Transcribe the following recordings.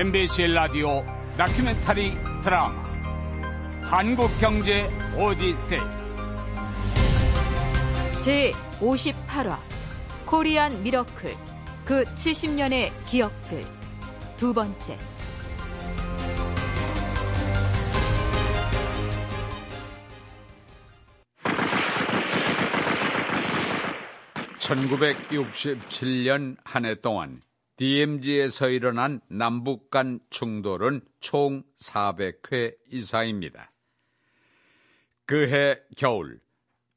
MBC 라디오 다큐멘터리 드라마 한국경제 오디세이. 제 58화 코리안 미러클 그 70년의 기억들. 두 번째. 1967년 한 해 동안 DMZ에서 일어난 남북 간 충돌은 총 400회 이상입니다. 그해 겨울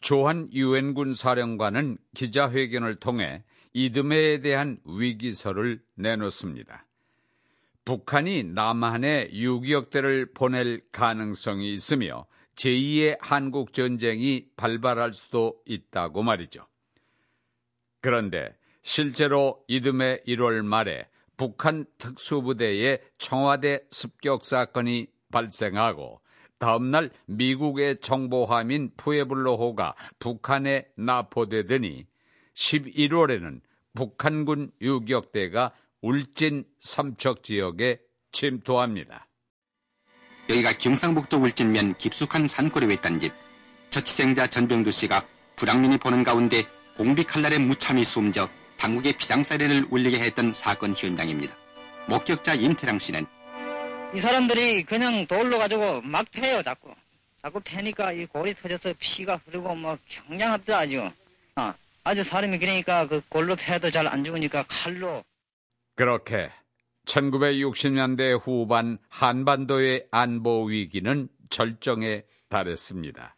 조한 유엔군 사령관은 기자회견을 통해 이듬해에 대한 위기설을 내놓습니다. 북한이 남한에 유기역대를 보낼 가능성이 있으며 제2의 한국 전쟁이 발발할 수도 있다고 말이죠. 그런데 실제로 이듬해 1월 말에 북한 특수부대의 청와대 습격 사건이 발생하고 다음날 미국의 정보함인 푸에블로호가 북한에 납포되더니 11월에는 북한군 유격대가 울진 삼척 지역에 침투합니다. 여기가 경상북도 울진면 깊숙한 산골에 있던 집. 저치생자 전병두 씨가 불황민이 보는 가운데 공비 칼날에 무참히 숨져 당국의 비상사례를 울리게 했던 사건 현장입니다. 목격자 임태랑 씨는 이 사람들이 그냥 돌로 가지고 막 패요 자꾸 자꾸 패니까 이 골이 터져서 피가 흐르고 뭐 경량합니다 아주 아, 아주 사람이 그러니까 그 골로 패도 잘 안 죽으니까 칼로 그렇게 1960년대 후반 한반도의 안보 위기는 절정에 달했습니다.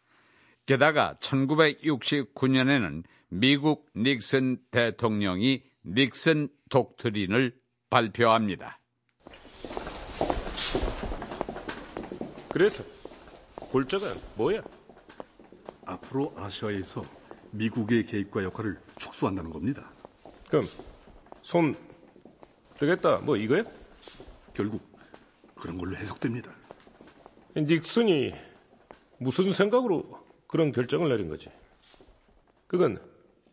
게다가 1969년에는 미국 닉슨 대통령이 닉슨 독트린을 발표합니다. 그래서 골자가 뭐야? 앞으로 아시아에서 미국의 개입과 역할을 축소한다는 겁니다. 그럼 손 뜨겠다 뭐 이거야? 결국 그런 걸로 해석됩니다. 닉슨이 무슨 생각으로 그런 결정을 내린 거지? 그건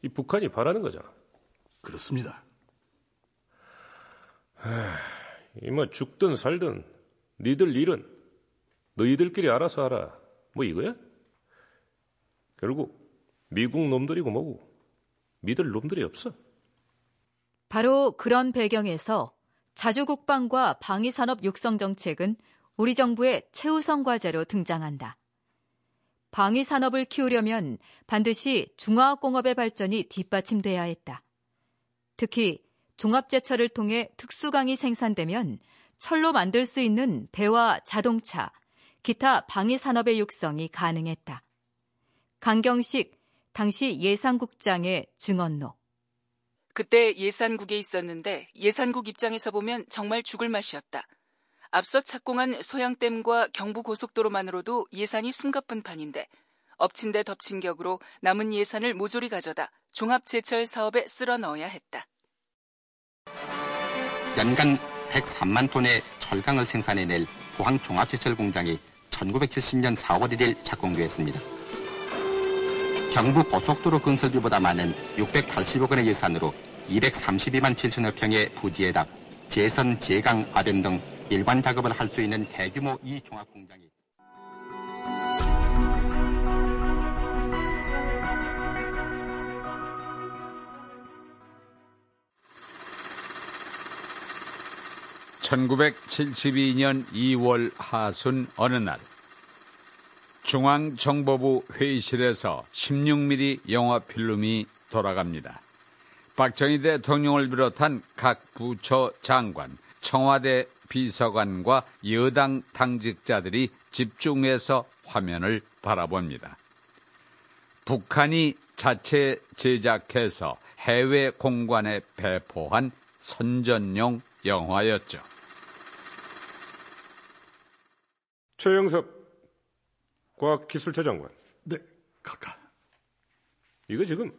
이 북한이 바라는 거잖아. 그렇습니다. 이뭐 죽든 살든 니들 일은 너희들끼리 알아서 하라. 뭐 이거야? 결국 미국 놈들이고 뭐고 믿을 놈들이 없어. 바로 그런 배경에서 자주국방과 방위산업 육성 정책은 우리 정부의 최우선 과제로 등장한다. 방위 산업을 키우려면 반드시 중화학공업의 발전이 뒷받침돼야 했다. 특히 종합제철을 통해 특수강이 생산되면 철로 만들 수 있는 배와 자동차, 기타 방위 산업의 육성이 가능했다. 강경식 당시 예산국장의 증언록. 그때 예산국에 있었는데 예산국 입장에서 보면 정말 죽을 맛이었다. 앞서 착공한 소양댐과 경부고속도로만으로도 예산이 숨가쁜 판인데 엎친 데 덮친 격으로 남은 예산을 모조리 가져다 종합제철 사업에 쓸어 넣어야 했다. 연간 103만 톤의 철강을 생산해낼 포항 종합제철 공장이 1970년 4월 1일 착공되었습니다. 경부 고속도로 건설비보다 많은 680억 원의 예산으로 232만 7천여 평의 부지에다 재선, 재강, 아변 등 일반 작업을 할 수 있는 대규모 이 종합 공장이 (1972년 2월) 하순 어느 날 중앙정보부 회의실에서 16mm 영화 필름이 돌아갑니다. 박정희 대통령을 비롯한 각 부처 장관, 청와대 비서관과 여당 당직자들이 집중해서 화면을 바라봅니다. 북한이 자체 제작해서 해외 공관에 배포한 선전용 영화였죠. 최영섭 과학기술처 장관. 네, 카카. 이거 지금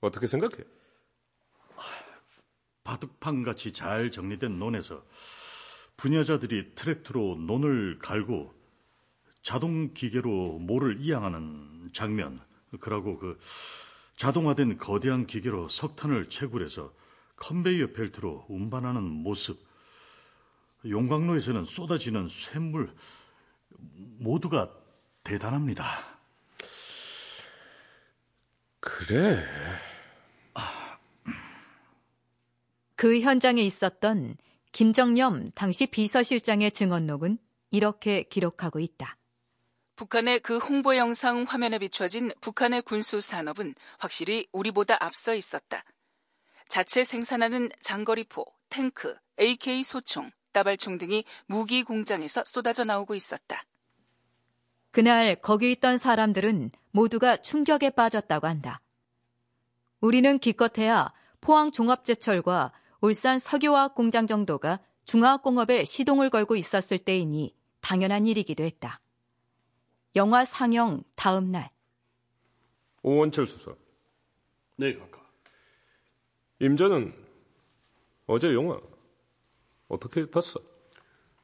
어떻게 생각해? 바둑판 같이 잘 정리된 논에서 분야자들이 트랙터로 논을 갈고 자동 기계로 모를 이양하는 장면, 그러고 그 자동화된 거대한 기계로 석탄을 채굴해서 컨베이어 벨트로 운반하는 모습, 용광로에서는 쏟아지는 쇳물 모두가 대단합니다. 그래. 그 현장에 있었던 김정념 당시 비서실장의 증언록은 이렇게 기록하고 있다. 북한의 그 홍보 영상 화면에 비춰진 북한의 군수 산업은 확실히 우리보다 앞서 있었다. 자체 생산하는 장거리포, 탱크, AK 소총, 따발총 등이 무기 공장에서 쏟아져 나오고 있었다. 그날 거기 있던 사람들은 모두가 충격에 빠졌다고 한다. 우리는 기껏해야 포항 종합제철과 울산 석유화학 공장 정도가 중화학공업에 시동을 걸고 있었을 때이니 당연한 일이기도 했다. 영화 상영 다음 날 오원철 수석. 네, 각하. 임자는 어제 영화 어떻게 봤어?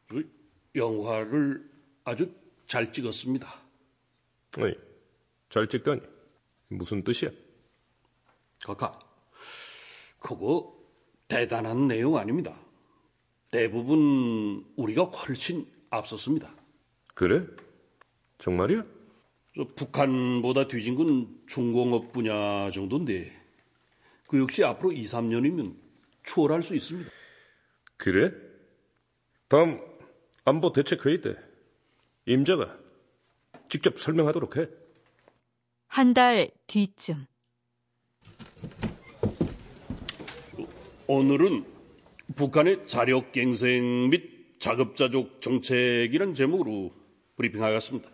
그 영화를 아주 잘 찍었습니다. 어이, 잘 찍다니. 무슨 뜻이야? 각하, 그거 대단한 내용 아닙니다. 대부분 우리가 훨씬 앞섰습니다. 그래? 정말이야? 저 북한보다 뒤진 건 중공업 분야 정도인데 그 역시 앞으로 2, 3년이면 추월할 수 있습니다. 그래? 다음 안보 대책 회의 때 임자가 직접 설명하도록 해. 한 달 뒤쯤 오늘은 북한의 자력 갱생 및 자급자족 정책이란 제목으로 브리핑하겠습니다.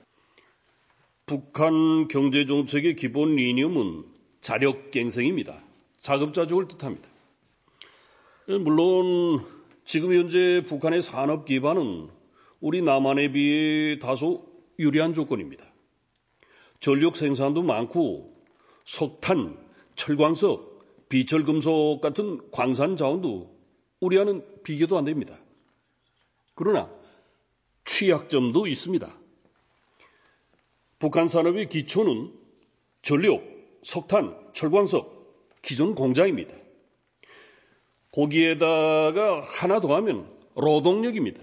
북한 경제 정책의 기본 이념은 자력 갱생입니다. 자급자족을 뜻합니다. 물론 지금 현재 북한의 산업 기반은 우리 남한에 비해 다소 유리한 조건입니다. 전력 생산도 많고 석탄, 철광석, 비철금속 같은 광산 자원도 우리와는 비교도 안 됩니다. 그러나 취약점도 있습니다. 북한 산업의 기초는 전력, 석탄, 철광석, 기존 공장입니다. 거기에다가 하나 더 하면 노동력입니다.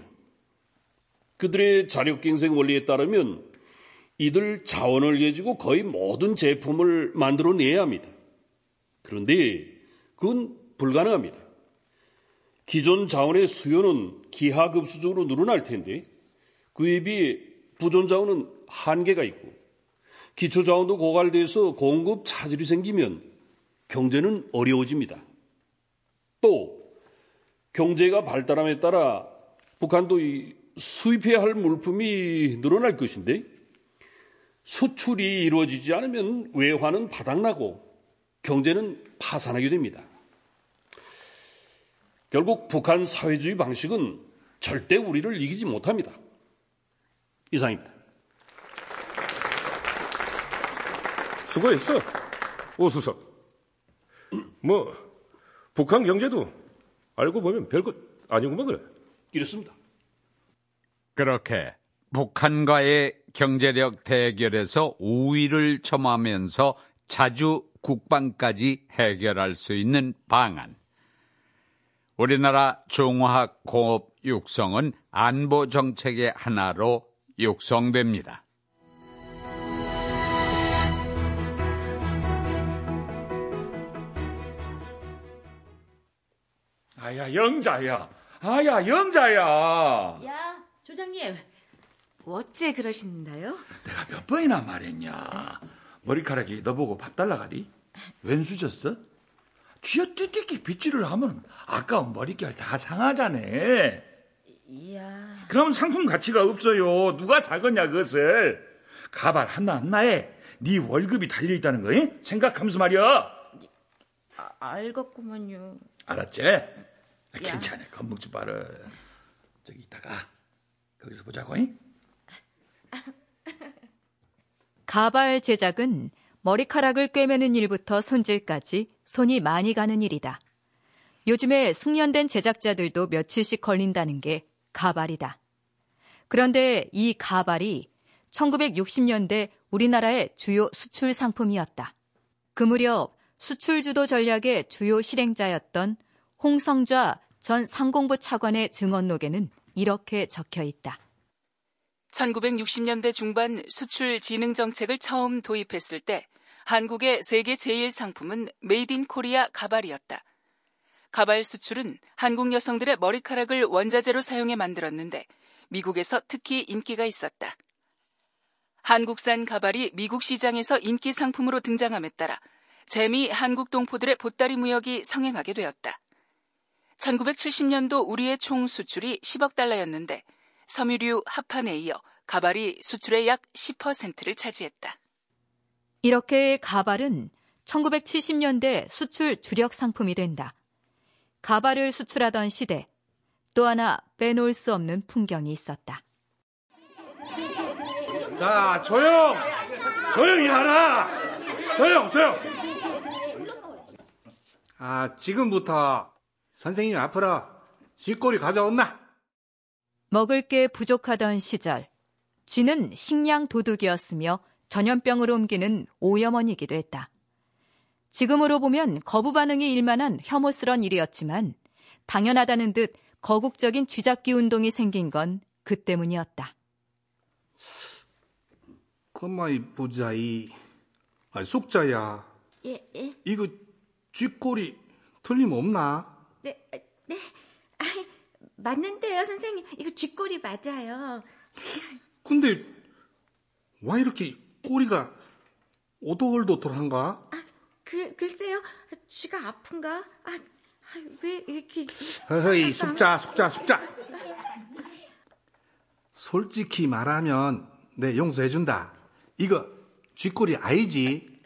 그들의 자력갱생 원리에 따르면 이들 자원을 가지고 거의 모든 제품을 만들어내야 합니다. 그런데 그건 불가능합니다. 기존 자원의 수요는 기하급수적으로 늘어날 텐데 그에 비해 부존 자원은 한계가 있고 기초 자원도 고갈돼서 공급 차질이 생기면 경제는 어려워집니다. 또 경제가 발달함에 따라 북한도 수입해야 할 물품이 늘어날 것인데 수출이 이루어지지 않으면 외화는 바닥나고 경제는 파산하게 됩니다. 결국 북한 사회주의 방식은 절대 우리를 이기지 못합니다. 이상입니다. 수고했어, 오수석. 뭐 북한 경제도 알고 보면 별것 아니구만 그래. 이렇습니다. 그렇게 북한과의 경제력 대결에서 우위를 점하면서 자주 국방까지 해결할 수 있는 방안. 우리나라 중화학 공업 육성은 안보 정책의 하나로 육성됩니다. 아야 영자야 아야 영자야 야, 조장님. 어째 그러신다요? 내가 몇 번이나 말했냐 머리카락이 너보고 밥 달라가디 웬 수졌어? 쥐어뜯기 빗질을 하면 아까운 머릿결 다 상하자네 이야. 그럼 상품 가치가 없어요 누가 사겠냐 그것을 가발 하나 하나에 네 월급이 달려 있다는 거 잉? 생각하면서 말이야 아, 알겠구먼요. 알았지? 괜찮아 겁먹지 마라 저기 있다가 거기서 보자고 잉? 가발 제작은 머리카락을 꿰매는 일부터 손질까지 손이 많이 가는 일이다. 요즘에 숙련된 제작자들도 며칠씩 걸린다는 게 가발이다. 그런데 이 가발이 1960년대 우리나라의 주요 수출 상품이었다. 그 무렵 수출 주도 전략의 주요 실행자였던 홍성좌 전 상공부 차관의 증언록에는 이렇게 적혀 있다. 1960년대 중반 수출 진흥 정책을 처음 도입했을 때 한국의 세계 제일 상품은 Made in Korea 가발이었다. 가발 수출은 한국 여성들의 머리카락을 원자재로 사용해 만들었는데 미국에서 특히 인기가 있었다. 한국산 가발이 미국 시장에서 인기 상품으로 등장함에 따라 재미 한국 동포들의 보따리 무역이 성행하게 되었다. 1970년도 우리의 총 수출이 10억 달러였는데 섬유류 합판에 이어 가발이 수출의 약 10%를 차지했다. 이렇게 가발은 1970년대 수출 주력 상품이 된다. 가발을 수출하던 시대, 또 하나 빼놓을 수 없는 풍경이 있었다. 자, 조용! 조용히 하라! 조용, 조용! 아, 지금부터 선생님 앞으로 쥐꼬리 가져온나? 먹을 게 부족하던 시절, 쥐는 식량 도둑이었으며 전염병을 옮기는 오염원이기도 했다. 지금으로 보면 거부 반응이 일만한 혐오스런 일이었지만 당연하다는 듯 거국적인 쥐잡기 운동이 생긴 건 그 때문이었다. 그마이 부자이, 아, 숙자야. 예, 예. 이거 쥐꼬리 틀림없나? 네, 맞는데요, 선생님. 이거 쥐꼬리 맞아요. 근데 왜 이렇게 꼬리가 오돌도돌한가? 아, 그, 글쎄요. 쥐가 아픈가? 아, 아, 왜 이렇게. 허허이, 숙자, 숙자, 숙자. 솔직히 말하면 내 용서해 준다. 이거 쥐꼬리 아니지?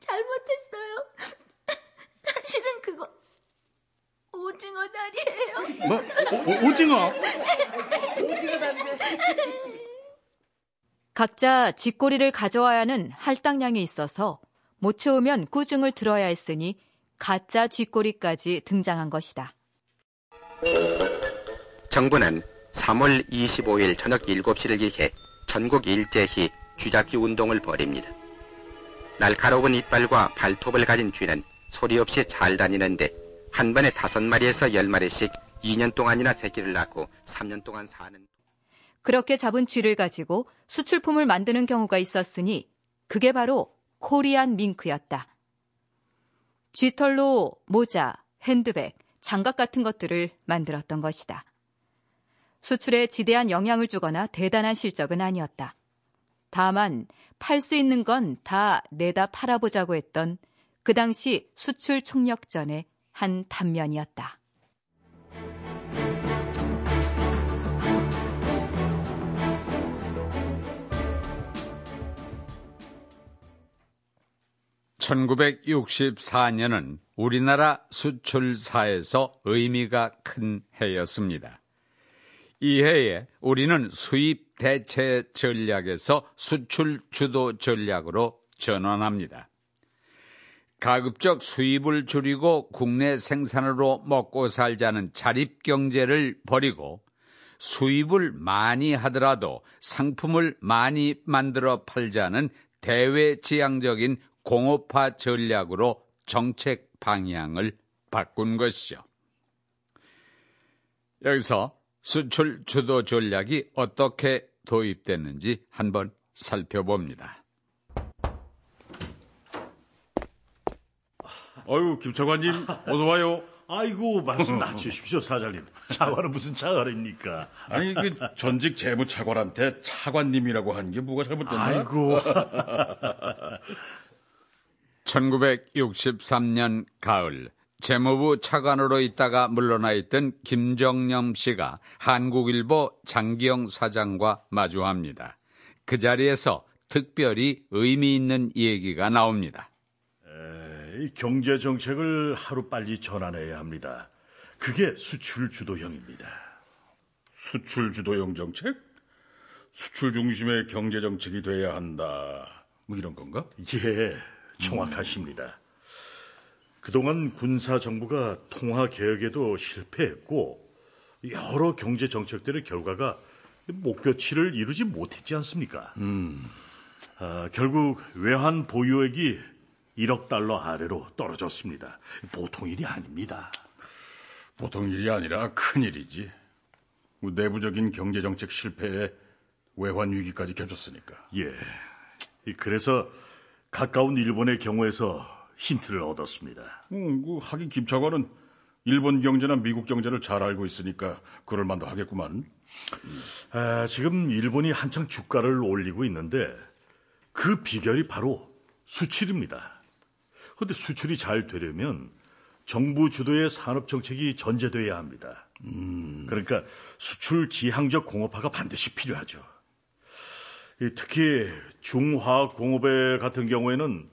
잘못했어요. 사실은 그거 오징어 다리예요. 뭐? 오, 오징어? 각자 쥐꼬리를 가져와야 하는 할당량이 있어서 못 채우면 꾸중을 들어야 했으니 가짜 쥐꼬리까지 등장한 것이다. 정부는 3월 25일 저녁 7시를 기해 전국 일제히 쥐잡기 운동을 벌입니다. 날카로운 이빨과 발톱을 가진 쥐는 소리 없이 잘 다니는데 한 번에 다섯 마리에서 열 마리씩 2년 동안이나 새끼를 낳고 3년 동안 사는 그렇게 잡은 쥐를 가지고 수출품을 만드는 경우가 있었으니 그게 바로 코리안 밍크였다. 쥐털로 모자, 핸드백, 장갑 같은 것들을 만들었던 것이다. 수출에 지대한 영향을 주거나 대단한 실적은 아니었다. 다만 팔 수 있는 건 다 내다 팔아보자고 했던 그 당시 수출 총력전의 한 단면이었다. (1964년은) 우리나라 수출사에서 의미가 큰 해였습니다. 이 해에 우리는 수입 대체 전략에서 수출 주도 전략으로 전환합니다. 가급적 수입을 줄이고 국내 생산으로 먹고 살자는 자립 경제를 버리고 수입을 많이 하더라도 상품을 많이 만들어 팔자는 대외지향적인 공업화 전략으로 정책 방향을 바꾼 것이죠. 여기서 수출 주도 전략이 어떻게 도입됐는지 한번 살펴봅니다. 아유, 김차관님, 어서 와요. 아이고, 말씀 낮추십시오, 사장님. 차관은 무슨 차관입니까? 아니, 그 전직 재무 차관한테 차관님이라고 한 게 뭐가 잘못됐나? 아이고. 1963년 가을 재무부 차관으로 있다가 물러나 있던 김정념 씨가 한국일보 장기영 사장과 마주합니다. 그 자리에서 특별히 의미 있는 얘기가 나옵니다. 에, 경제 정책을 하루 빨리 전환해야 합니다. 그게 수출 주도형입니다. 수출 주도형 정책? 수출 중심의 경제 정책이 돼야 한다. 뭐 이런 건가? 예, 정확하십니다. 그동안 군사 정부가 통화 개혁에도 실패했고 여러 경제 정책들의 결과가 목표치를 이루지 못했지 않습니까? 음. 아, 결국 외환 보유액이 1억 달러 아래로 떨어졌습니다. 보통 일이 아닙니다. 보통 일이 아니라 큰 일이지. 뭐 내부적인 경제 정책 실패에 외환 위기까지 겹쳤으니까. 예. 그래서 가까운 일본의 경우에서 힌트를 얻었습니다. 음, 그 하긴 김 차관은 일본 경제나 미국 경제를 잘 알고 있으니까 그럴 만도 하겠구만. 아, 지금 일본이 한창 주가를 올리고 있는데 그 비결이 바로 수출입니다. 그런데 수출이 잘 되려면 정부 주도의 산업 정책이 전제돼야 합니다. 음. 그러니까 수출 지향적 공업화가 반드시 필요하죠. 특히 중화학 공업의 같은 경우에는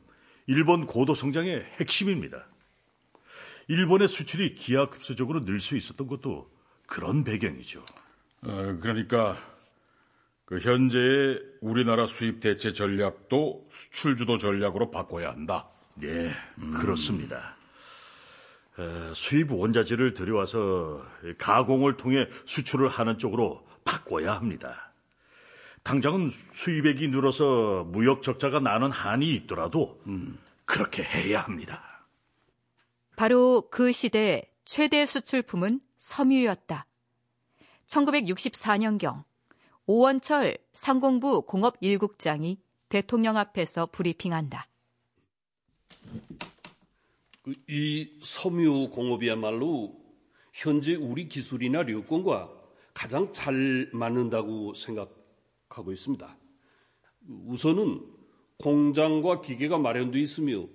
일본 고도 성장의 핵심입니다. 일본의 수출이 기하급수적으로 늘 수 있었던 것도 그런 배경이죠. 어, 그러니까 그 현재의 우리나라 수입 대체 전략도 수출 주도 전략으로 바꿔야 한다. 네, 음. 그렇습니다. 어, 수입 원자재를 들여와서 가공을 통해 수출을 하는 쪽으로 바꿔야 합니다. 당장은 수입액이 늘어서 무역 적자가 나는 한이 있더라도 음, 그렇게 해야 합니다. 바로 그 시대 최대 수출품은 섬유였다. 1964년경 오원철 상공부 공업 1국장이 대통령 앞에서 브리핑한다. 그이 섬유 공업이야말로 현재 우리 기술이나 여건과 가장 잘 맞는다고 생각 하고 있습니다. 우선은 공장과 기계가 마련되어 있으며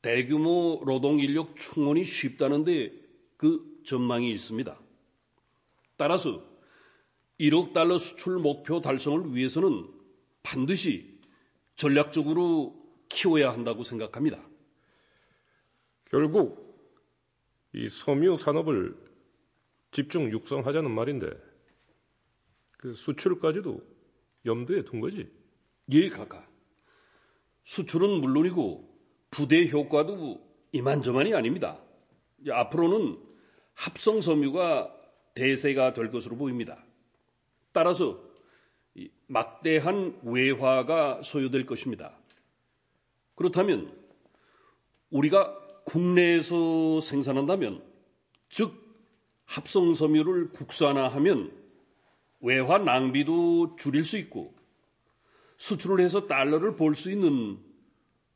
대규모 노동 인력 충원이 쉽다는데 그 전망이 있습니다. 따라서 1억 달러 수출 목표 달성을 위해서는 반드시 전략적으로 키워야 한다고 생각합니다. 결국 이 섬유 산업을 집중 육성하자는 말인데 그 수출까지도 염두에 둔 거지? 예, 가까. 수출은 물론이고 부대 효과도 이만저만이 아닙니다. 앞으로는 합성 섬유가 대세가 될 것으로 보입니다. 따라서 막대한 외화가 소요될 것입니다. 그렇다면 우리가 국내에서 생산한다면 즉 합성 섬유를 국산화하면 외화 낭비도 줄일 수 있고 수출을 해서 달러를 벌 수 있는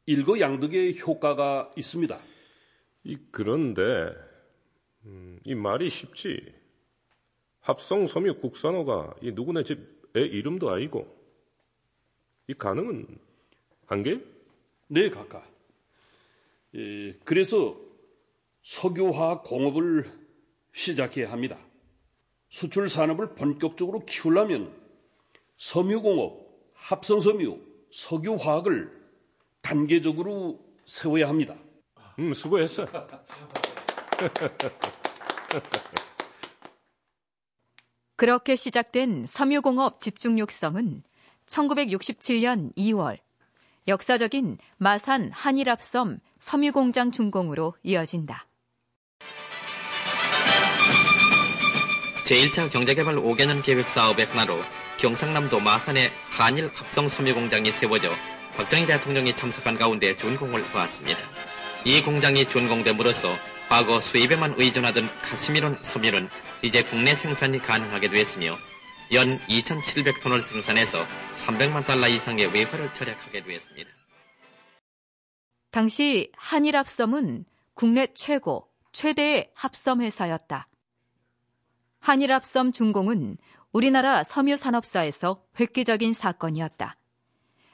일거양득의 효과가 있습니다. 이 그런데 음, 이 말이 쉽지. 합성 섬유 국산화가 이 누구네 집의 이름도 아니고 이 가능은 한게? 네, 각하. 예, 그래서 석유화학 공업을 시작해야 합니다. 수출 산업을 본격적으로 키우려면 섬유공업, 합성섬유, 석유화학을 단계적으로 세워야 합니다. 음, 수고했어. 그렇게 시작된 섬유공업 집중 육성은 1967년 2월 역사적인 마산 한일합섬 섬유공장 준공으로 이어진다. 제1차 경제개발 5개년 계획 사업의 하나로 경상남도 마산의 한일 합성 섬유공장이 세워져 박정희 대통령이 참석한 가운데 준공을 보았습니다. 이 공장이 준공됨으로써 과거 수입에만 의존하던 카스미론 섬유는 이제 국내 생산이 가능하게 되었으며 연 2,700톤을 생산해서 300만 달러 이상의 외화를 절약하게 되었습니다. 당시 한일합섬은 국내 최고, 최대의 합섬 회사였다. 한일합섬 준공은 우리나라 섬유산업사에서 획기적인 사건이었다.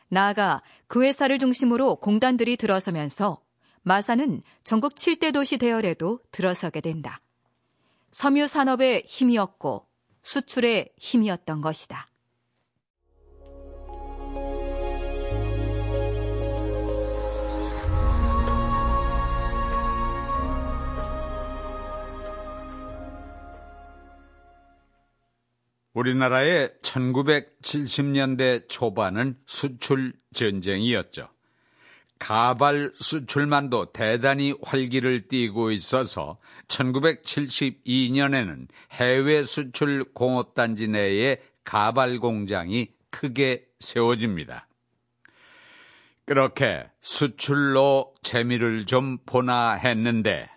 나아가 그 회사를 중심으로 공단들이 들어서면서 마산은 전국 7대 도시 대열에도 들어서게 된다. 섬유 산업의 힘이었고 수출의 힘이었던 것이다. 우리나라의 1970년대 초반은 수출 전쟁이었죠. 가발 수출만도 대단히 활기를 띠고 있어서 1972년에는 해외 수출 공업단지 내에 가발 공장이 크게 세워집니다. 그렇게 수출로 재미를 좀 보나 했는데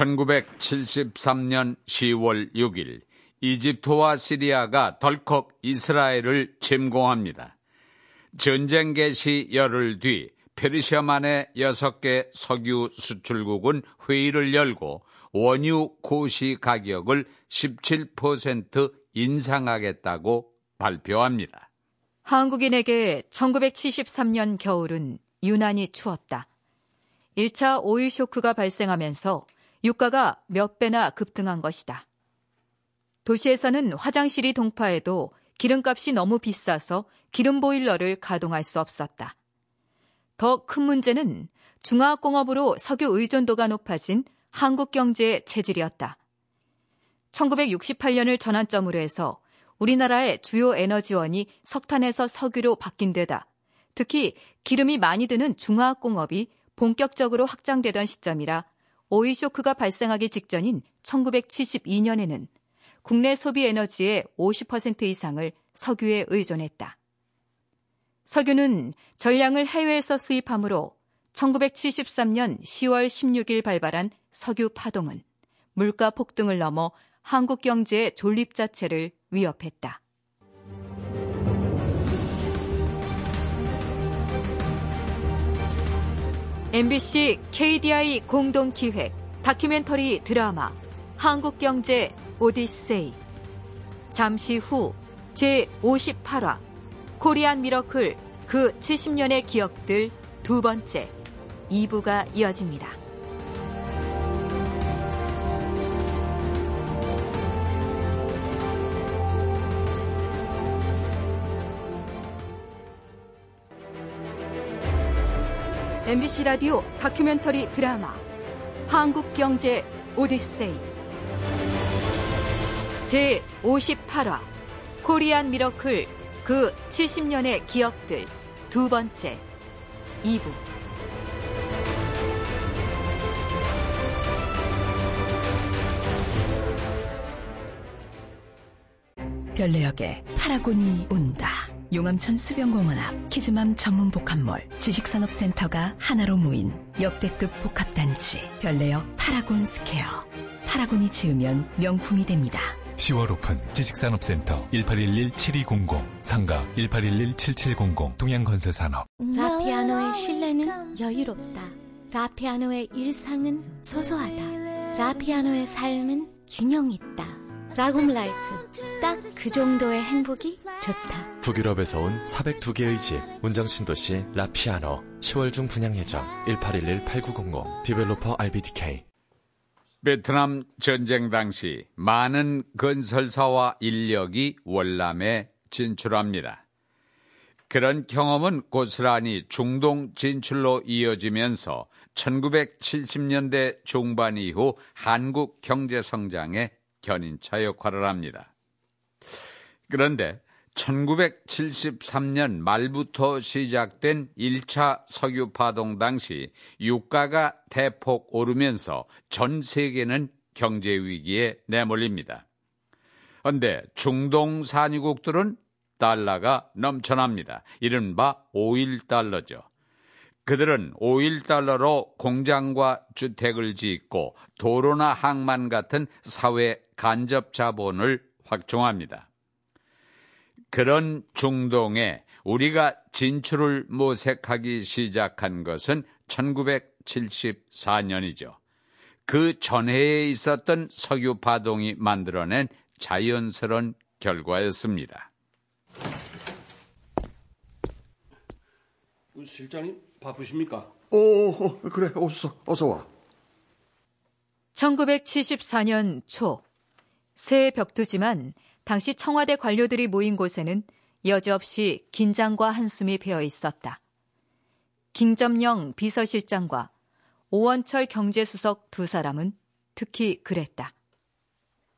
1973년 10월 6일 이집트와 시리아가 덜컥 이스라엘을 침공합니다. 전쟁 개시 열흘 뒤 페르시아만의 6개 석유 수출국은 회의를 열고 원유 고시 가격을 17% 인상하겠다고 발표합니다. 한국인에게 1973년 겨울은 유난히 추웠다. 1차 오일 쇼크가 발생하면서 유가가 몇 배나 급등한 것이다. 도시에서는 화장실이 동파해도 기름값이 너무 비싸서 기름 보일러를 가동할 수 없었다. 더 큰 문제는 중화공업으로 석유 의존도가 높아진 한국 경제의 체질이었다. 1968년을 전환점으로 해서 우리나라의 주요 에너지원이 석탄에서 석유로 바뀐 데다 특히 기름이 많이 드는 중화공업이 본격적으로 확장되던 시점이라 오일 쇼크가 발생하기 직전인 1972년에는 국내 소비 에너지의 50% 이상을 석유에 의존했다. 석유는 전량을 해외에서 수입하므로 1973년 10월 16일 발발한 석유 파동은 물가 폭등을 넘어 한국 경제의 존립 자체를 위협했다. MBC KDI 공동 기획 다큐멘터리 드라마 한국경제 오디세이 잠시 후 제58화 코리안 미러클 그 70년의 기억들 두 번째 2부가 이어집니다. MBC 라디오 다큐멘터리 드라마 한국경제 오디세이 제 58화 코리안 미러클 그 70년의 기억들 두 번째 2부 별내역에 파라곤이 온다. 용암천 수변공원 앞 키즈맘 전문 복합몰 지식산업센터가 하나로 모인 역대급 복합단지 별내역 파라곤 스퀘어. 파라곤이 지으면 명품이 됩니다. 10월 오픈 지식산업센터 1811-7200 상가 1811-7700 동양건설산업 라피아노의 신뢰는 여유롭다. 라피아노의 일상은 소소하다. 라피아노의 삶은 균형 있다. lagom life 딱 그 정도의 행복이 좋다. 북유럽에서 온 402개의 집 운정 신도시 라피아노 10월 중 분양 예정 1811-8900 developer RBDK 베트남 전쟁 당시 많은 건설사와 인력이 월남에 진출합니다. 그런 경험은 고스란히 중동 진출로 이어지면서 1970년대 중반 이후 한국 경제 성장에 견인차 역할을 합니다. 그런데 1973년 말부터 시작된 1차 석유 파동 당시 유가가 대폭 오르면서 전 세계는 경제 위기에 내몰립니다. 그런데 중동 산유국들은 달러가 넘쳐납니다. 이른바 5일달러죠. 그들은 5일달러로 공장과 주택을 짓고 도로나 항만 같은 사회 간접 자본을 확충합니다. 그런 중동에 우리가 진출을 모색하기 시작한 것은 1974년이죠. 그 전해에 있었던 석유 파동이 만들어낸 자연스러운 결과였습니다. 실장님 바쁘십니까? 오, 그래, 어서, 어서 와. 1974년 초, 새 벽두지만 당시 청와대 관료들이 모인 곳에는 여지없이 긴장과 한숨이 배어 있었다. 김점영 비서실장과 오원철 경제수석 두 사람은 특히 그랬다.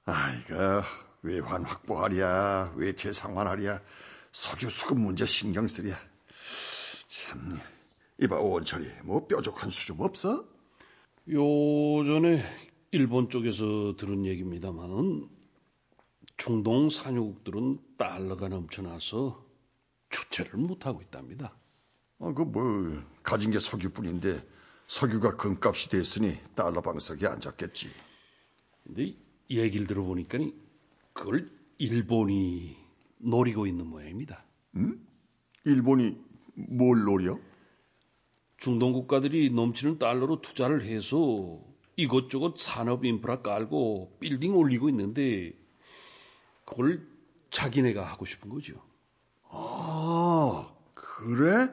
아이가 외환 확보하랴, 외채 상환하랴, 석유 수급 문제 신경 쓰랴. 참, 이봐 오원철이 뭐 뾰족한 수줍 없어? 요전에 일본 쪽에서 들은 얘기입니다만은 중동 산유국들은 달러가 넘쳐나서 주체를 못하고 있답니다. 어, 그뭐 가진 게 석유뿐인데 석유가 금값이 됐으니 달러 방석에 앉았겠지. 근데 얘기를 들어보니까 그걸 일본이 노리고 있는 모양입니다. 음? 일본이 뭘 노려? 중동 국가들이 넘치는 달러로 투자를 해서 이것저것 산업 인프라 깔고 빌딩 올리고 있는데 그걸 자기네가 하고 싶은 거죠. 아, 그래?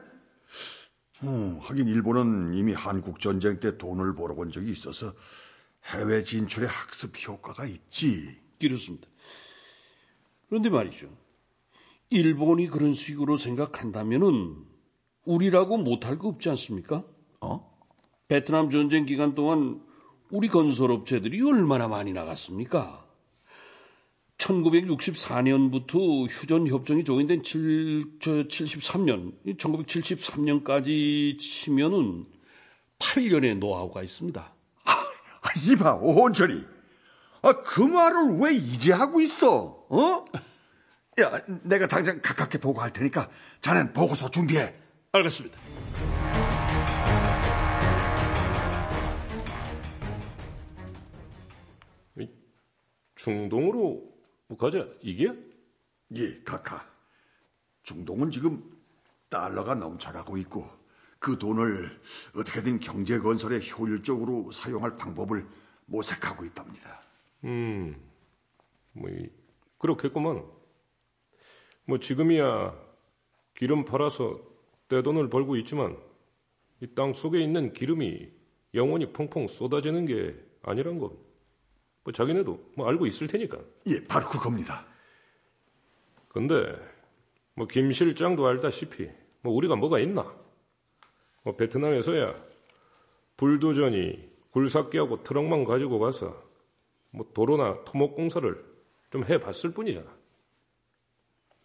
어, 하긴 일본은 이미 한국 전쟁 때 돈을 벌어본 적이 있어서 해외 진출의 학습 효과가 있지. 그렇습니다. 그런데 말이죠. 일본이 그런 식으로 생각한다면은 우리라고 못할 거 없지 않습니까? 어? 베트남 전쟁 기간 동안 우리 건설업체들이 얼마나 많이 나갔습니까? 1964년부터 휴전 협정이 조인된 7, 73년, 1973년까지 치면은 8년의 노하우가 있습니다. 아, 이봐, 오원철이. 아, 그 말을 왜 이제 하고 있어? 어? 야, 내가 당장 가깝게 보고할 테니까 자넨 보고서 준비해. 알겠습니다. 중동으로 가자. 이게? 예, 카카. 중동은 지금 달러가 넘쳐나고 있고 그 돈을 어떻게든 경제 건설에 효율적으로 사용할 방법을 모색하고 있답니다. 음, 뭐 그렇겠구만. 뭐 지금이야 기름 팔아서 떼돈을 벌고 있지만 이 땅 속에 있는 기름이 영원히 펑펑 쏟아지는 게 아니란 건 뭐 자기네도 뭐 알고 있을 테니까. 예, 바로 그겁니다. 근데 뭐 김 실장도 알다시피 뭐 우리가 뭐가 있나? 뭐 베트남에서야 불도저니 굴삭기하고 트럭만 가지고 가서 뭐 도로나 토목 공사를 좀 해봤을 뿐이잖아.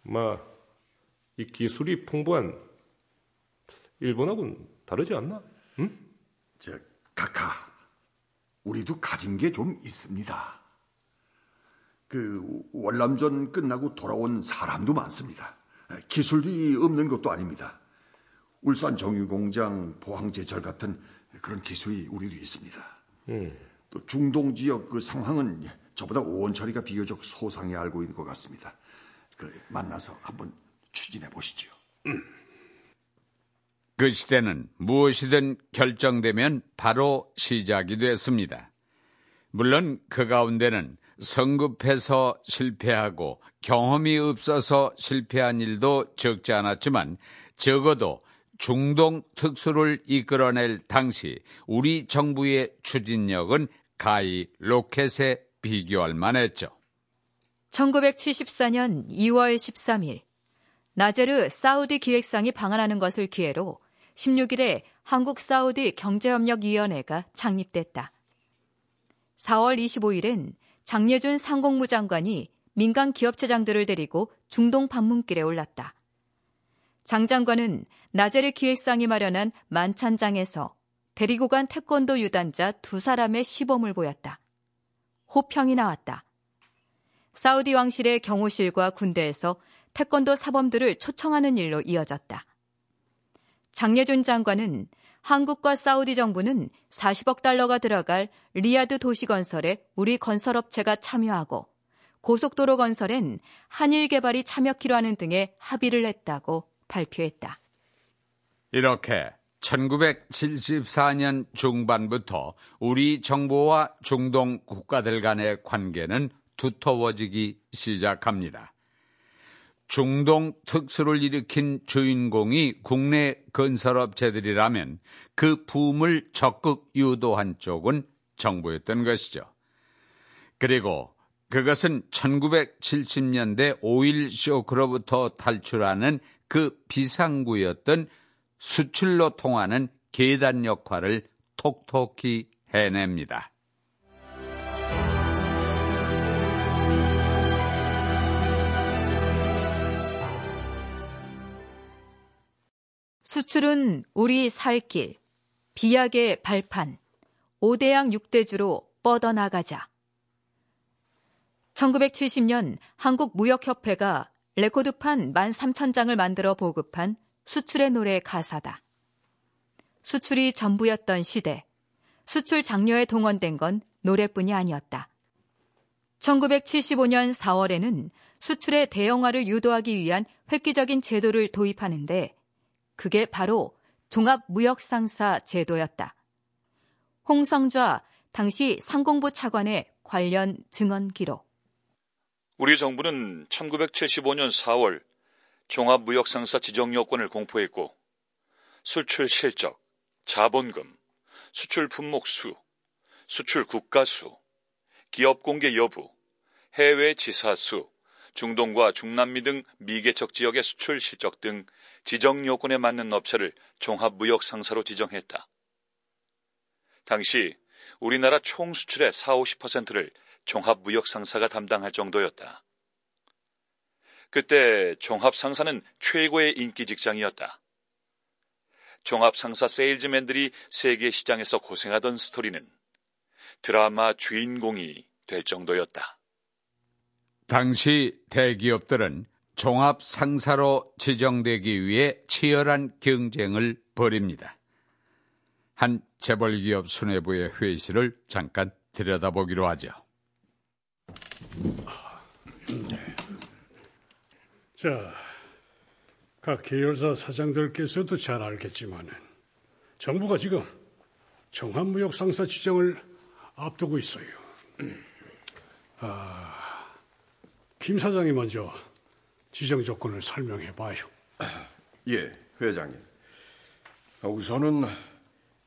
마이 기술이 풍부한 일본하고는 다르지 않나? 응? 저 각하, 우리도 가진 게 좀 있습니다. 그 월남전 끝나고 돌아온 사람도 많습니다. 기술이 없는 것도 아닙니다. 울산 정유공장, 포항제철 같은 그런 기술이 우리도 있습니다. 음. 또 중동 지역 그 상황은 저보다 오원철이가 비교적 소상히 알고 있는 것 같습니다. 그 만나서 한번 추진해 보시죠. 음. 그 시대는 무엇이든 결정되면 바로 시작이 됐습니다. 물론 그 가운데는 성급해서 실패하고 경험이 없어서 실패한 일도 적지 않았지만 적어도 중동 특수를 이끌어낼 당시 우리 정부의 추진력은 가히 로켓에 비교할 만했죠. 1974년 2월 13일 나제르 사우디 기획상이 방한하는 것을 기회로 16일에 한국 사우디 경제협력위원회가 창립됐다. 4월 25일엔 장예준 상공무 장관이 민간 기업체장들을 데리고 중동 방문길에 올랐다. 장 장관은 나제르 기획상이 마련한 만찬장에서 데리고 간 태권도 유단자 두 사람의 시범을 보였다. 호평이 나왔다. 사우디 왕실의 경호실과 군대에서 태권도 사범들을 초청하는 일로 이어졌다. 장예준 장관은 한국과 사우디 정부는 40억 달러가 들어갈 리야드 도시 건설에 우리 건설업체가 참여하고 고속도로 건설엔 한일 개발이 참여키로 하는 등의 합의를 했다고 발표했다. 이렇게 1974년 중반부터 우리 정부와 중동 국가들 간의 관계는 두터워지기 시작합니다. 중동 특수를 일으킨 주인공이 국내 건설업체들이라면 그 붐을 적극 유도한 쪽은 정부였던 것이죠. 그리고 그것은 1970년대 오일 쇼크로부터 탈출하는 그 비상구였던 수출로 통하는 계단 역할을 톡톡히 해냅니다. 수출은 우리 살 길, 비약의 발판, 오대양 육대주로 뻗어나가자. 1970년 한국무역협회가 레코드판 13,000장을 만들어 보급한 수출의 노래 가사다. 수출이 전부였던 시대, 수출 장려에 동원된 건 노래뿐이 아니었다. 1975년 4월에는 수출의 대형화를 유도하기 위한 획기적인 제도를 도입하는데 그게 바로 종합무역상사 제도였다. 홍성좌 당시 상공부 차관의 관련 증언 기록. 우리 정부는 1975년 4월 종합무역상사 지정 요건을 공포했고 수출 실적, 자본금, 수출 품목 수, 수출 국가 수, 기업 공개 여부, 해외 지사 수, 중동과 중남미 등 미개척 지역의 수출 실적 등 지정 요건에 맞는 업체를 종합무역 상사로 지정했다. 당시 우리나라 총 수출의 4, 50%를 종합무역 상사가 담당할 정도였다. 그때 종합상사는 최고의 인기 직장이었다. 종합상사 세일즈맨들이 세계 시장에서 고생하던 스토리는 드라마 주인공이 될 정도였다. 당시 대기업들은 종합 상사로 지정되기 위해 치열한 경쟁을 벌입니다. 한 재벌기업 수뇌부의 회의실을 잠깐 들여다보기로 하죠. 자, 각 계열사 사장들께서도 잘 알겠지만 정부가 지금 종합무역 상사 지정을 앞두고 있어요. 아, 김 사장이 먼저 지정 조건을 설명해 봐요. 예, 회장님. 우선은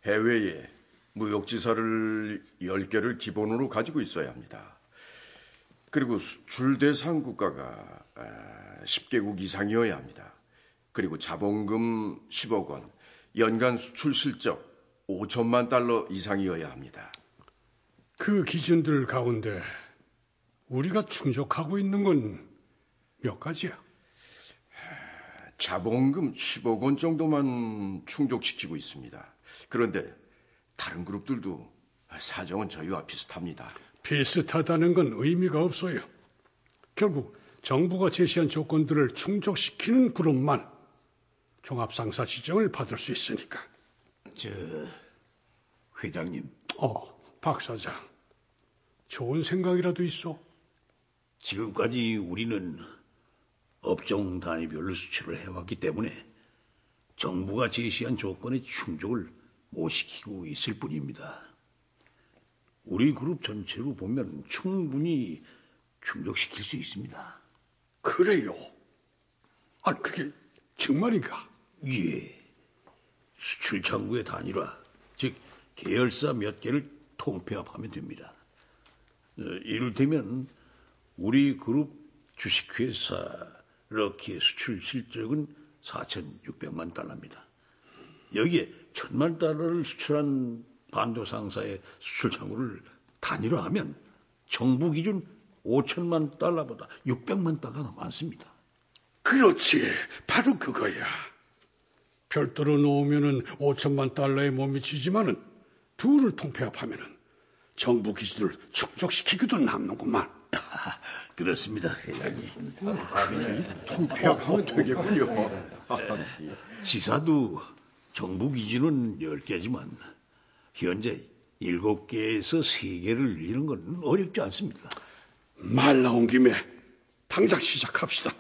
해외에 무역지사를 10개를 기본으로 가지고 있어야 합니다. 그리고 수출 대상 국가가 10개국 이상이어야 합니다. 그리고 자본금 10억 원, 연간 수출 실적 5천만 달러 이상이어야 합니다. 그 기준들 가운데 우리가 충족하고 있는 건 몇 가지야? 자본금 10억 원 정도만 충족시키고 있습니다. 그런데 다른 그룹들도 사정은 저희와 비슷합니다. 비슷하다는 건 의미가 없어요. 결국 정부가 제시한 조건들을 충족시키는 그룹만 종합상사 지정을 받을 수 있으니까. 저 회장님. 어, 박 사장. 좋은 생각이라도 있어? 지금까지 우리는 업종 단위별로 수출을 해왔기 때문에 정부가 제시한 조건에 충족을 못 시키고 있을 뿐입니다. 우리 그룹 전체로 보면 충분히 충족시킬 수 있습니다. 그래요? 아니, 그게 정말인가? 예. 수출 창구의 단일화, 즉 계열사 몇 개를 통폐합하면 됩니다. 어, 이를테면 우리 그룹 주식회사 럭키의 수출 실적은 4,600만 달러입니다. 여기에 1천만 달러를 수출한 반도 상사의 수출 창구를 단위로하면 정부 기준 5천만 달러보다 600만 달러가 많습니다. 그렇지. 바로 그거야. 별도로 놓으면은 5천만 달러에 못 미치지만은 둘을 통폐합하면은 정부 기준을 충족시키기도 남는구만. 그렇습니다, 회장님. 통폐합하면 되겠군요. 네. 지사도 정부 기준은 10개지만 현재 7개에서 3개를 늘리는 건 어렵지 않습니다. 말 나온 김에 당장 시작합시다.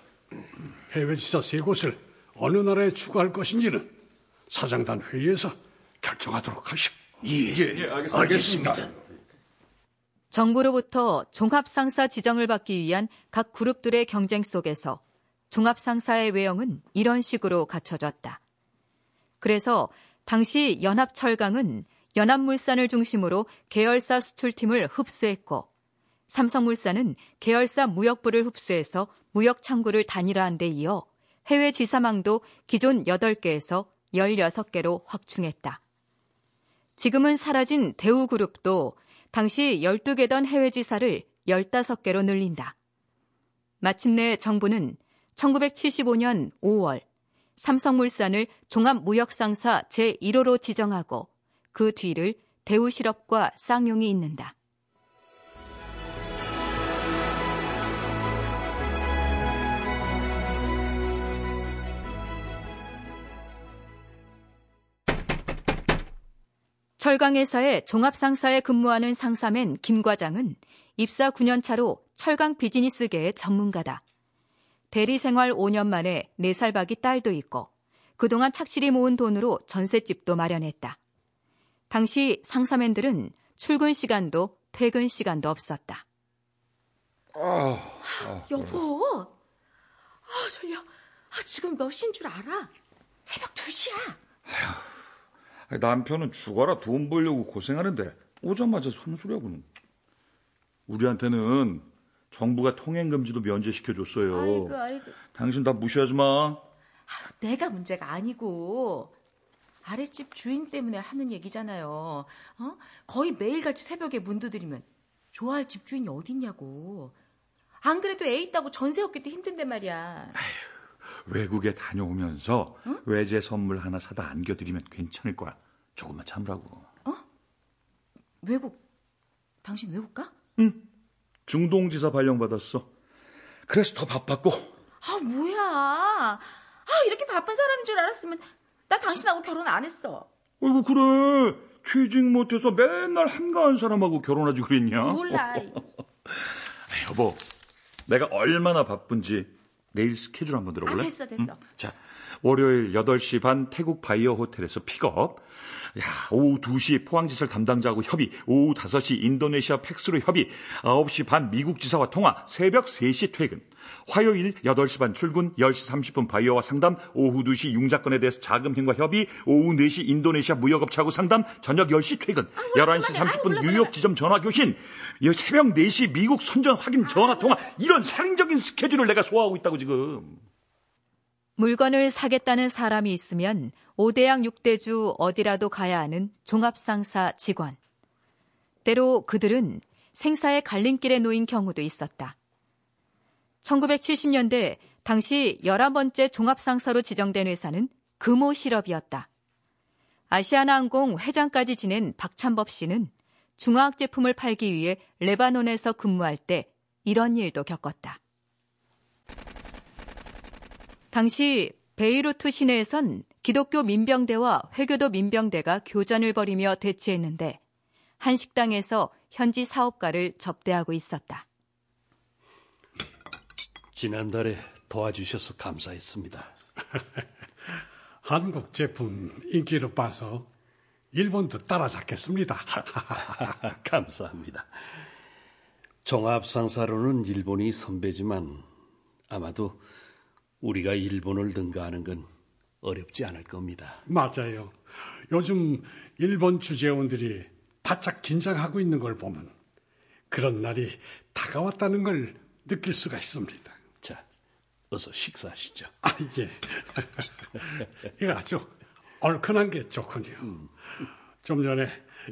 해외 지사 세 곳을 어느 나라에 추가할 것인지는 사장단 회의에서 결정하도록 하시오. 예, 예 알겠습니다. 알겠습니다. 정부로부터 종합상사 지정을 받기 위한 각 그룹들의 경쟁 속에서 종합상사의 외형은 이런 식으로 갖춰졌다. 그래서 당시 연합철강은 연합물산을 중심으로 계열사 수출팀을 흡수했고 삼성물산은 계열사 무역부를 흡수해서 무역 창구를 단일화한 데 이어 해외 지사망도 기존 8개에서 16개로 확충했다. 지금은 사라진 대우그룹도 당시 12개던 해외 지사를 15개로 늘린다. 마침내 정부는 1975년 5월 삼성물산을 종합무역상사 제1호로 지정하고 그 뒤를 대우실업과 쌍용이 잇는다. 철강회사의 종합상사에 근무하는 상사맨 김 과장은 입사 9년 차로 철강 비즈니스계의 전문가다. 대리 생활 5년 만에 4살 박이 딸도 있고 그동안 착실히 모은 돈으로 전셋집도 마련했다. 당시 상사맨들은 출근 시간도 퇴근 시간도 없었다. 아, 아, 여보, 아, 졸려. 아, 지금 몇 시인 줄 알아? 새벽 2시야. 아휴, 남편은 죽어라 돈 벌려고 고생하는데 오자마자 손수려고는. 우리한테는 정부가 통행 금지도 면제시켜 줬어요. 아이고, 아이고. 당신 다 무시하지 마. 아유, 내가 문제가 아니고 아랫집 주인 때문에 하는 얘기잖아요. 어? 거의 매일같이 새벽에 문 두드리면 좋아할 집 주인이 어딨냐고. 안 그래도 애 있다고 전세 얻기도 힘든데 말이야. 아휴, 외국에 다녀오면서 응? 외제 선물 하나 사다 안겨드리면 괜찮을 거야. 조금만 참으라고. 어? 외국? 당신 외국 가? 응. 중동지사 발령받았어. 그래서 더 바빴고. 아, 뭐야. 아, 이렇게 바쁜 사람인 줄 알았으면 나 당신하고 결혼 안 했어. 아이고, 그래. 취직 못해서 맨날 한가한 사람하고 결혼하지 그랬냐? 몰라. 아, 여보, 내가 얼마나 바쁜지 내일 스케줄 한번 들어볼래? 아, 됐어, 됐어. 응? 자, 월요일 8시 반 태국 바이어 호텔에서 픽업. 야, 오후 2시 포항제철 담당자하고 협의, 오후 5시 인도네시아 팩스로 협의, 9시 반 미국 지사와 통화, 새벽 3시 퇴근. 화요일 8시 반 출근, 10시 30분 바이어와 상담, 오후 2시 융자건에 대해서 자금행과 협의, 오후 4시 인도네시아 무역업체하고 상담, 저녁 10시 퇴근, 아, 11시 30분 아, 뉴욕 지점 전화 교신, 새벽 4시 미국 선적 확인 전화 통화, 이런 살인적인 스케줄을 내가 소화하고 있다고 지금. 물건을 사겠다는 사람이 있으면 5대양 6대주 어디라도 가야 하는 종합상사 직원. 때로 그들은 생사의 갈림길에 놓인 경우도 있었다. 1970년대 당시 11번째 종합상사로 지정된 회사는 금호실업이었다. 아시아나항공 회장까지 지낸 박찬법 씨는 중화학 제품을 팔기 위해 레바논에서 근무할 때 이런 일도 겪었다. 당시 베이루트 시내에선 기독교 민병대와 회교도 민병대가 교전을 벌이며 대치했는데 한 식당에서 현지 사업가를 접대하고 있었다. 지난달에 도와주셔서 감사했습니다. 한국 제품 인기를 봐서 일본도 따라잡겠습니다. 감사합니다. 종합상사로는 일본이 선배지만 아마도 우리가 일본을 능가하는 건 어렵지 않을 겁니다. 맞아요. 요즘 일본 주재원들이 바짝 긴장하고 있는 걸 보면 그런 날이 다가왔다는 걸 느낄 수가 있습니다. 자, 어서 식사하시죠. 아, 예. 이거 아주 얼큰한 게 좋군요. 음. 좀 전에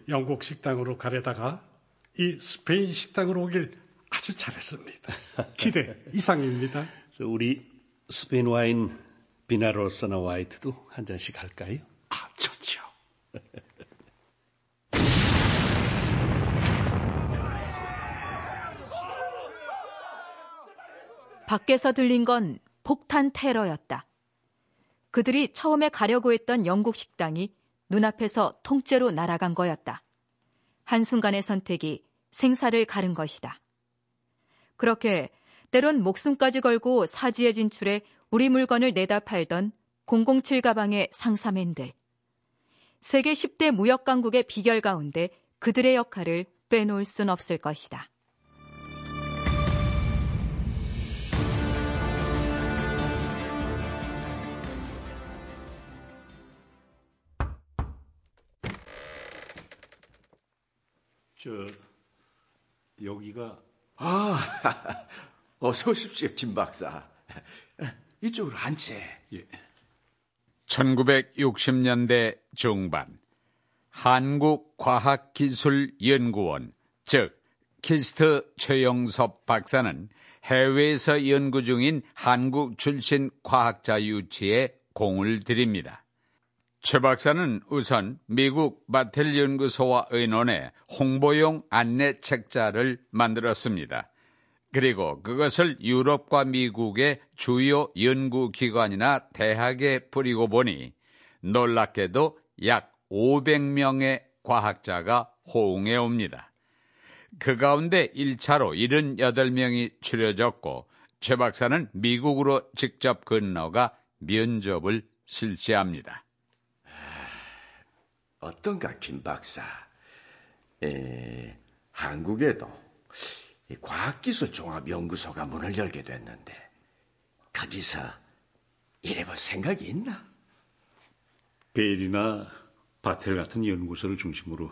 영국 식당으로 가려다가 이 스페인 식당으로 오길 아주 잘했습니다. 기대 이상입니다. 우리 스페인 와인 비나로사나 화이트도 한 잔씩 할까요? 아, 좋죠. 밖에서 들린 건 폭탄 테러였다. 그들이 처음에 가려고 했던 영국 식당이 눈앞에서 통째로 날아간 거였다. 한순간의 선택이 생사를 가른 것이다. 그렇게 때론 목숨까지 걸고 사지에 진출해 우리 물건을 내다 팔던 007 가방의 상사맨들. 세계 10대 무역 강국의 비결 가운데 그들의 역할을 빼놓을 순 없을 것이다. 저 여기가 아 어서 오십시오 김 박사 이쪽으로 앉지. 예. 1960년대 중반 한국과학기술연구원 즉 KIST 최형섭 박사는 해외에서 연구 중인 한국 출신 과학자 유치에 공을 들입니다. 최 박사는 우선 미국 마텔 연구소와 의논해 홍보용 안내 책자를 만들었습니다. 그리고 그것을 유럽과 미국의 주요 연구기관이나 대학에 뿌리고 보니 놀랍게도 약 500명의 과학자가 호응해 옵니다. 그 가운데 1차로 78명이 추려졌고 최 박사는 미국으로 직접 건너가 면접을 실시합니다. 어떤가 김 박사? 에, 한국에도 과학기술 종합연구소가 문을 열게 됐는데 거기서 일해볼 생각이 있나? 벨이나 바텔 같은 연구소를 중심으로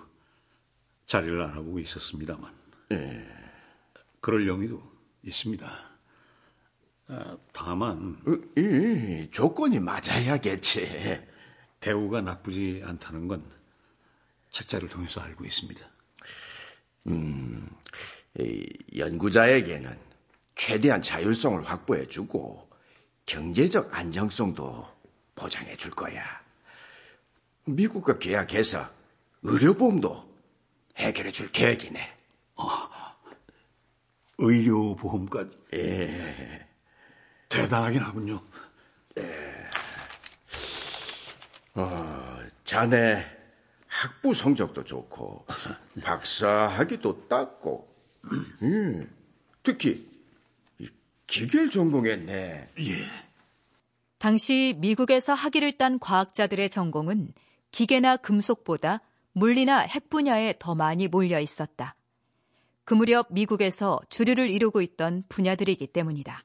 자리를 알아보고 있었습니다만 예. 그럴 용의도 있습니다. 아, 다만 어, 이, 조건이 맞아야겠지. 대우가 나쁘지 않다는 건 책자를 통해서 알고 있습니다. 음, 이 연구자에게는 최대한 자율성을 확보해주고 경제적 안정성도 보장해 줄 거야. 미국과 계약해서 의료보험도 해결해 줄 계획이네. 의료보험까지? 예. 대단하긴 하군요. 어, 자네 학부 성적도 좋고 박사학위도 땄고 음, 특히 이 기계를 전공했네. 예. 당시 미국에서 학위를 딴 과학자들의 전공은 기계나 금속보다 물리나 핵 분야에 더 많이 몰려 있었다. 그 무렵 미국에서 주류를 이루고 있던 분야들이기 때문이다.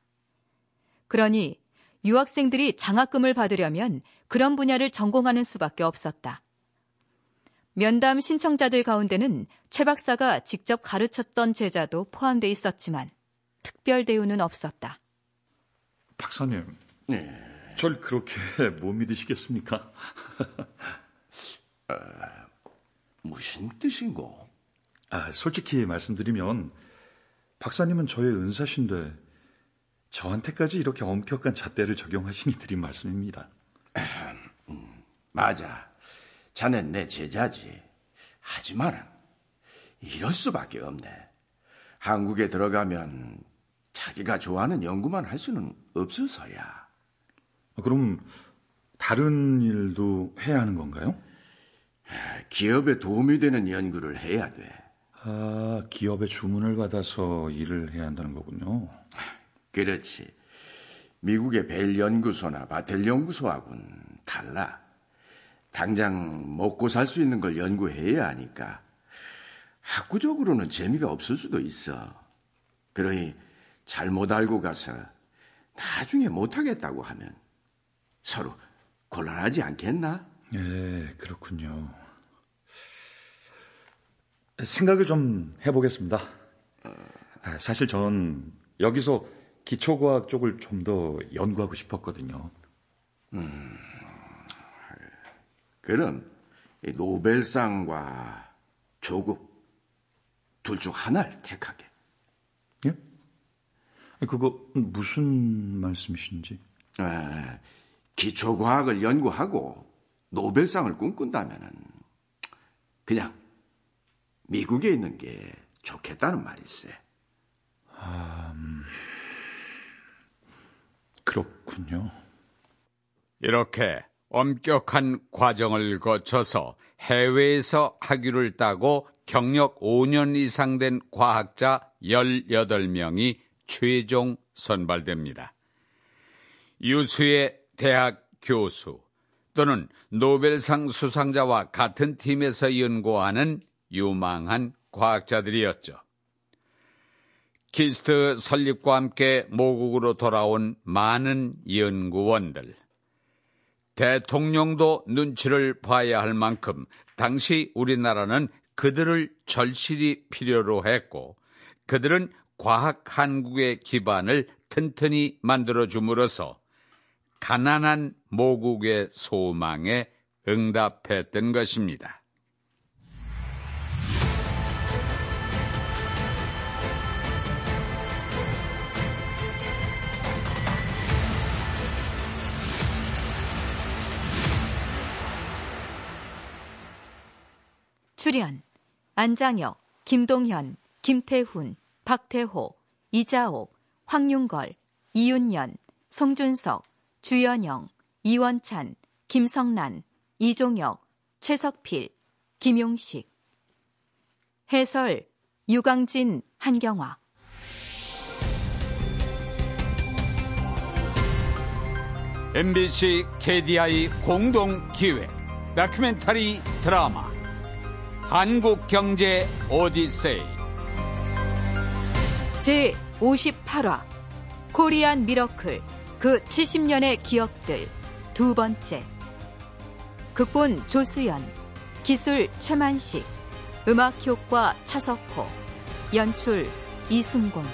그러니 유학생들이 장학금을 받으려면 그런 분야를 전공하는 수밖에 없었다. 면담 신청자들 가운데는 최 박사가 직접 가르쳤던 제자도 포함돼 있었지만 특별 대우는 없었다. 박사님, 네. 절 그렇게 못 믿으시겠습니까? 어, 무슨 뜻인고? 아, 솔직히 말씀드리면 박사님은 저의 은사신데 저한테까지 이렇게 엄격한 잣대를 적용하시니 드린 말씀입니다. 음, 맞아. 자넨 내 제자지. 하지만 이럴 수밖에 없네. 한국에 들어가면 자기가 좋아하는 연구만 할 수는 없어서야. 그럼 다른 일도 해야 하는 건가요? 기업에 도움이 되는 연구를 해야 돼. 아, 기업의 주문을 받아서 일을 해야 한다는 거군요. 그렇지. 미국의 벨 연구소나 바텔 연구소하고는 달라. 당장 먹고 살 수 있는 걸 연구해야 하니까 학구적으로는 재미가 없을 수도 있어. 그러니 잘못 알고 가서 나중에 못하겠다고 하면 서로 곤란하지 않겠나? 예, 그렇군요. 생각을 좀 해보겠습니다. 아, 사실 전 여기서 기초과학 쪽을 좀 더 연구하고 싶었거든요. 음, 그럼 노벨상과 조국 둘 중 하나를 택하게. 예? 그거 무슨 말씀이신지? 아, 기초과학을 연구하고 노벨상을 꿈꾼다면은 그냥 미국에 있는 게 좋겠다는 말이세. 아, 음, 그렇군요. 이렇게 엄격한 과정을 거쳐서 해외에서 학위를 따고 경력 5년 이상 된 과학자 18명이 최종 선발됩니다. 유수의 대학 교수 또는 노벨상 수상자와 같은 팀에서 연구하는 유망한 과학자들이었죠. KIST 설립과 함께 모국으로 돌아온 많은 연구원들. 대통령도 눈치를 봐야 할 만큼 당시 우리나라는 그들을 절실히 필요로 했고 그들은 과학 한국의 기반을 튼튼히 만들어 줌으로써 가난한 모국의 소망에 응답했던 것입니다. 출연 안장혁, 김동현, 김태훈, 박태호, 이자옥, 황윤걸, 이윤연, 송준석, 주연영, 이원찬, 김성란, 이종혁, 최석필, 김용식. 해설 유강진 한경화. MBC KDI 공동 기획 다큐멘터리 드라마 한국 경제 오디세이. 제 58화 코리안 미러클 그 70년의 기억들 두 번째. 극본 조수연 기술 최만식 음악 효과 차석호 연출 이순곤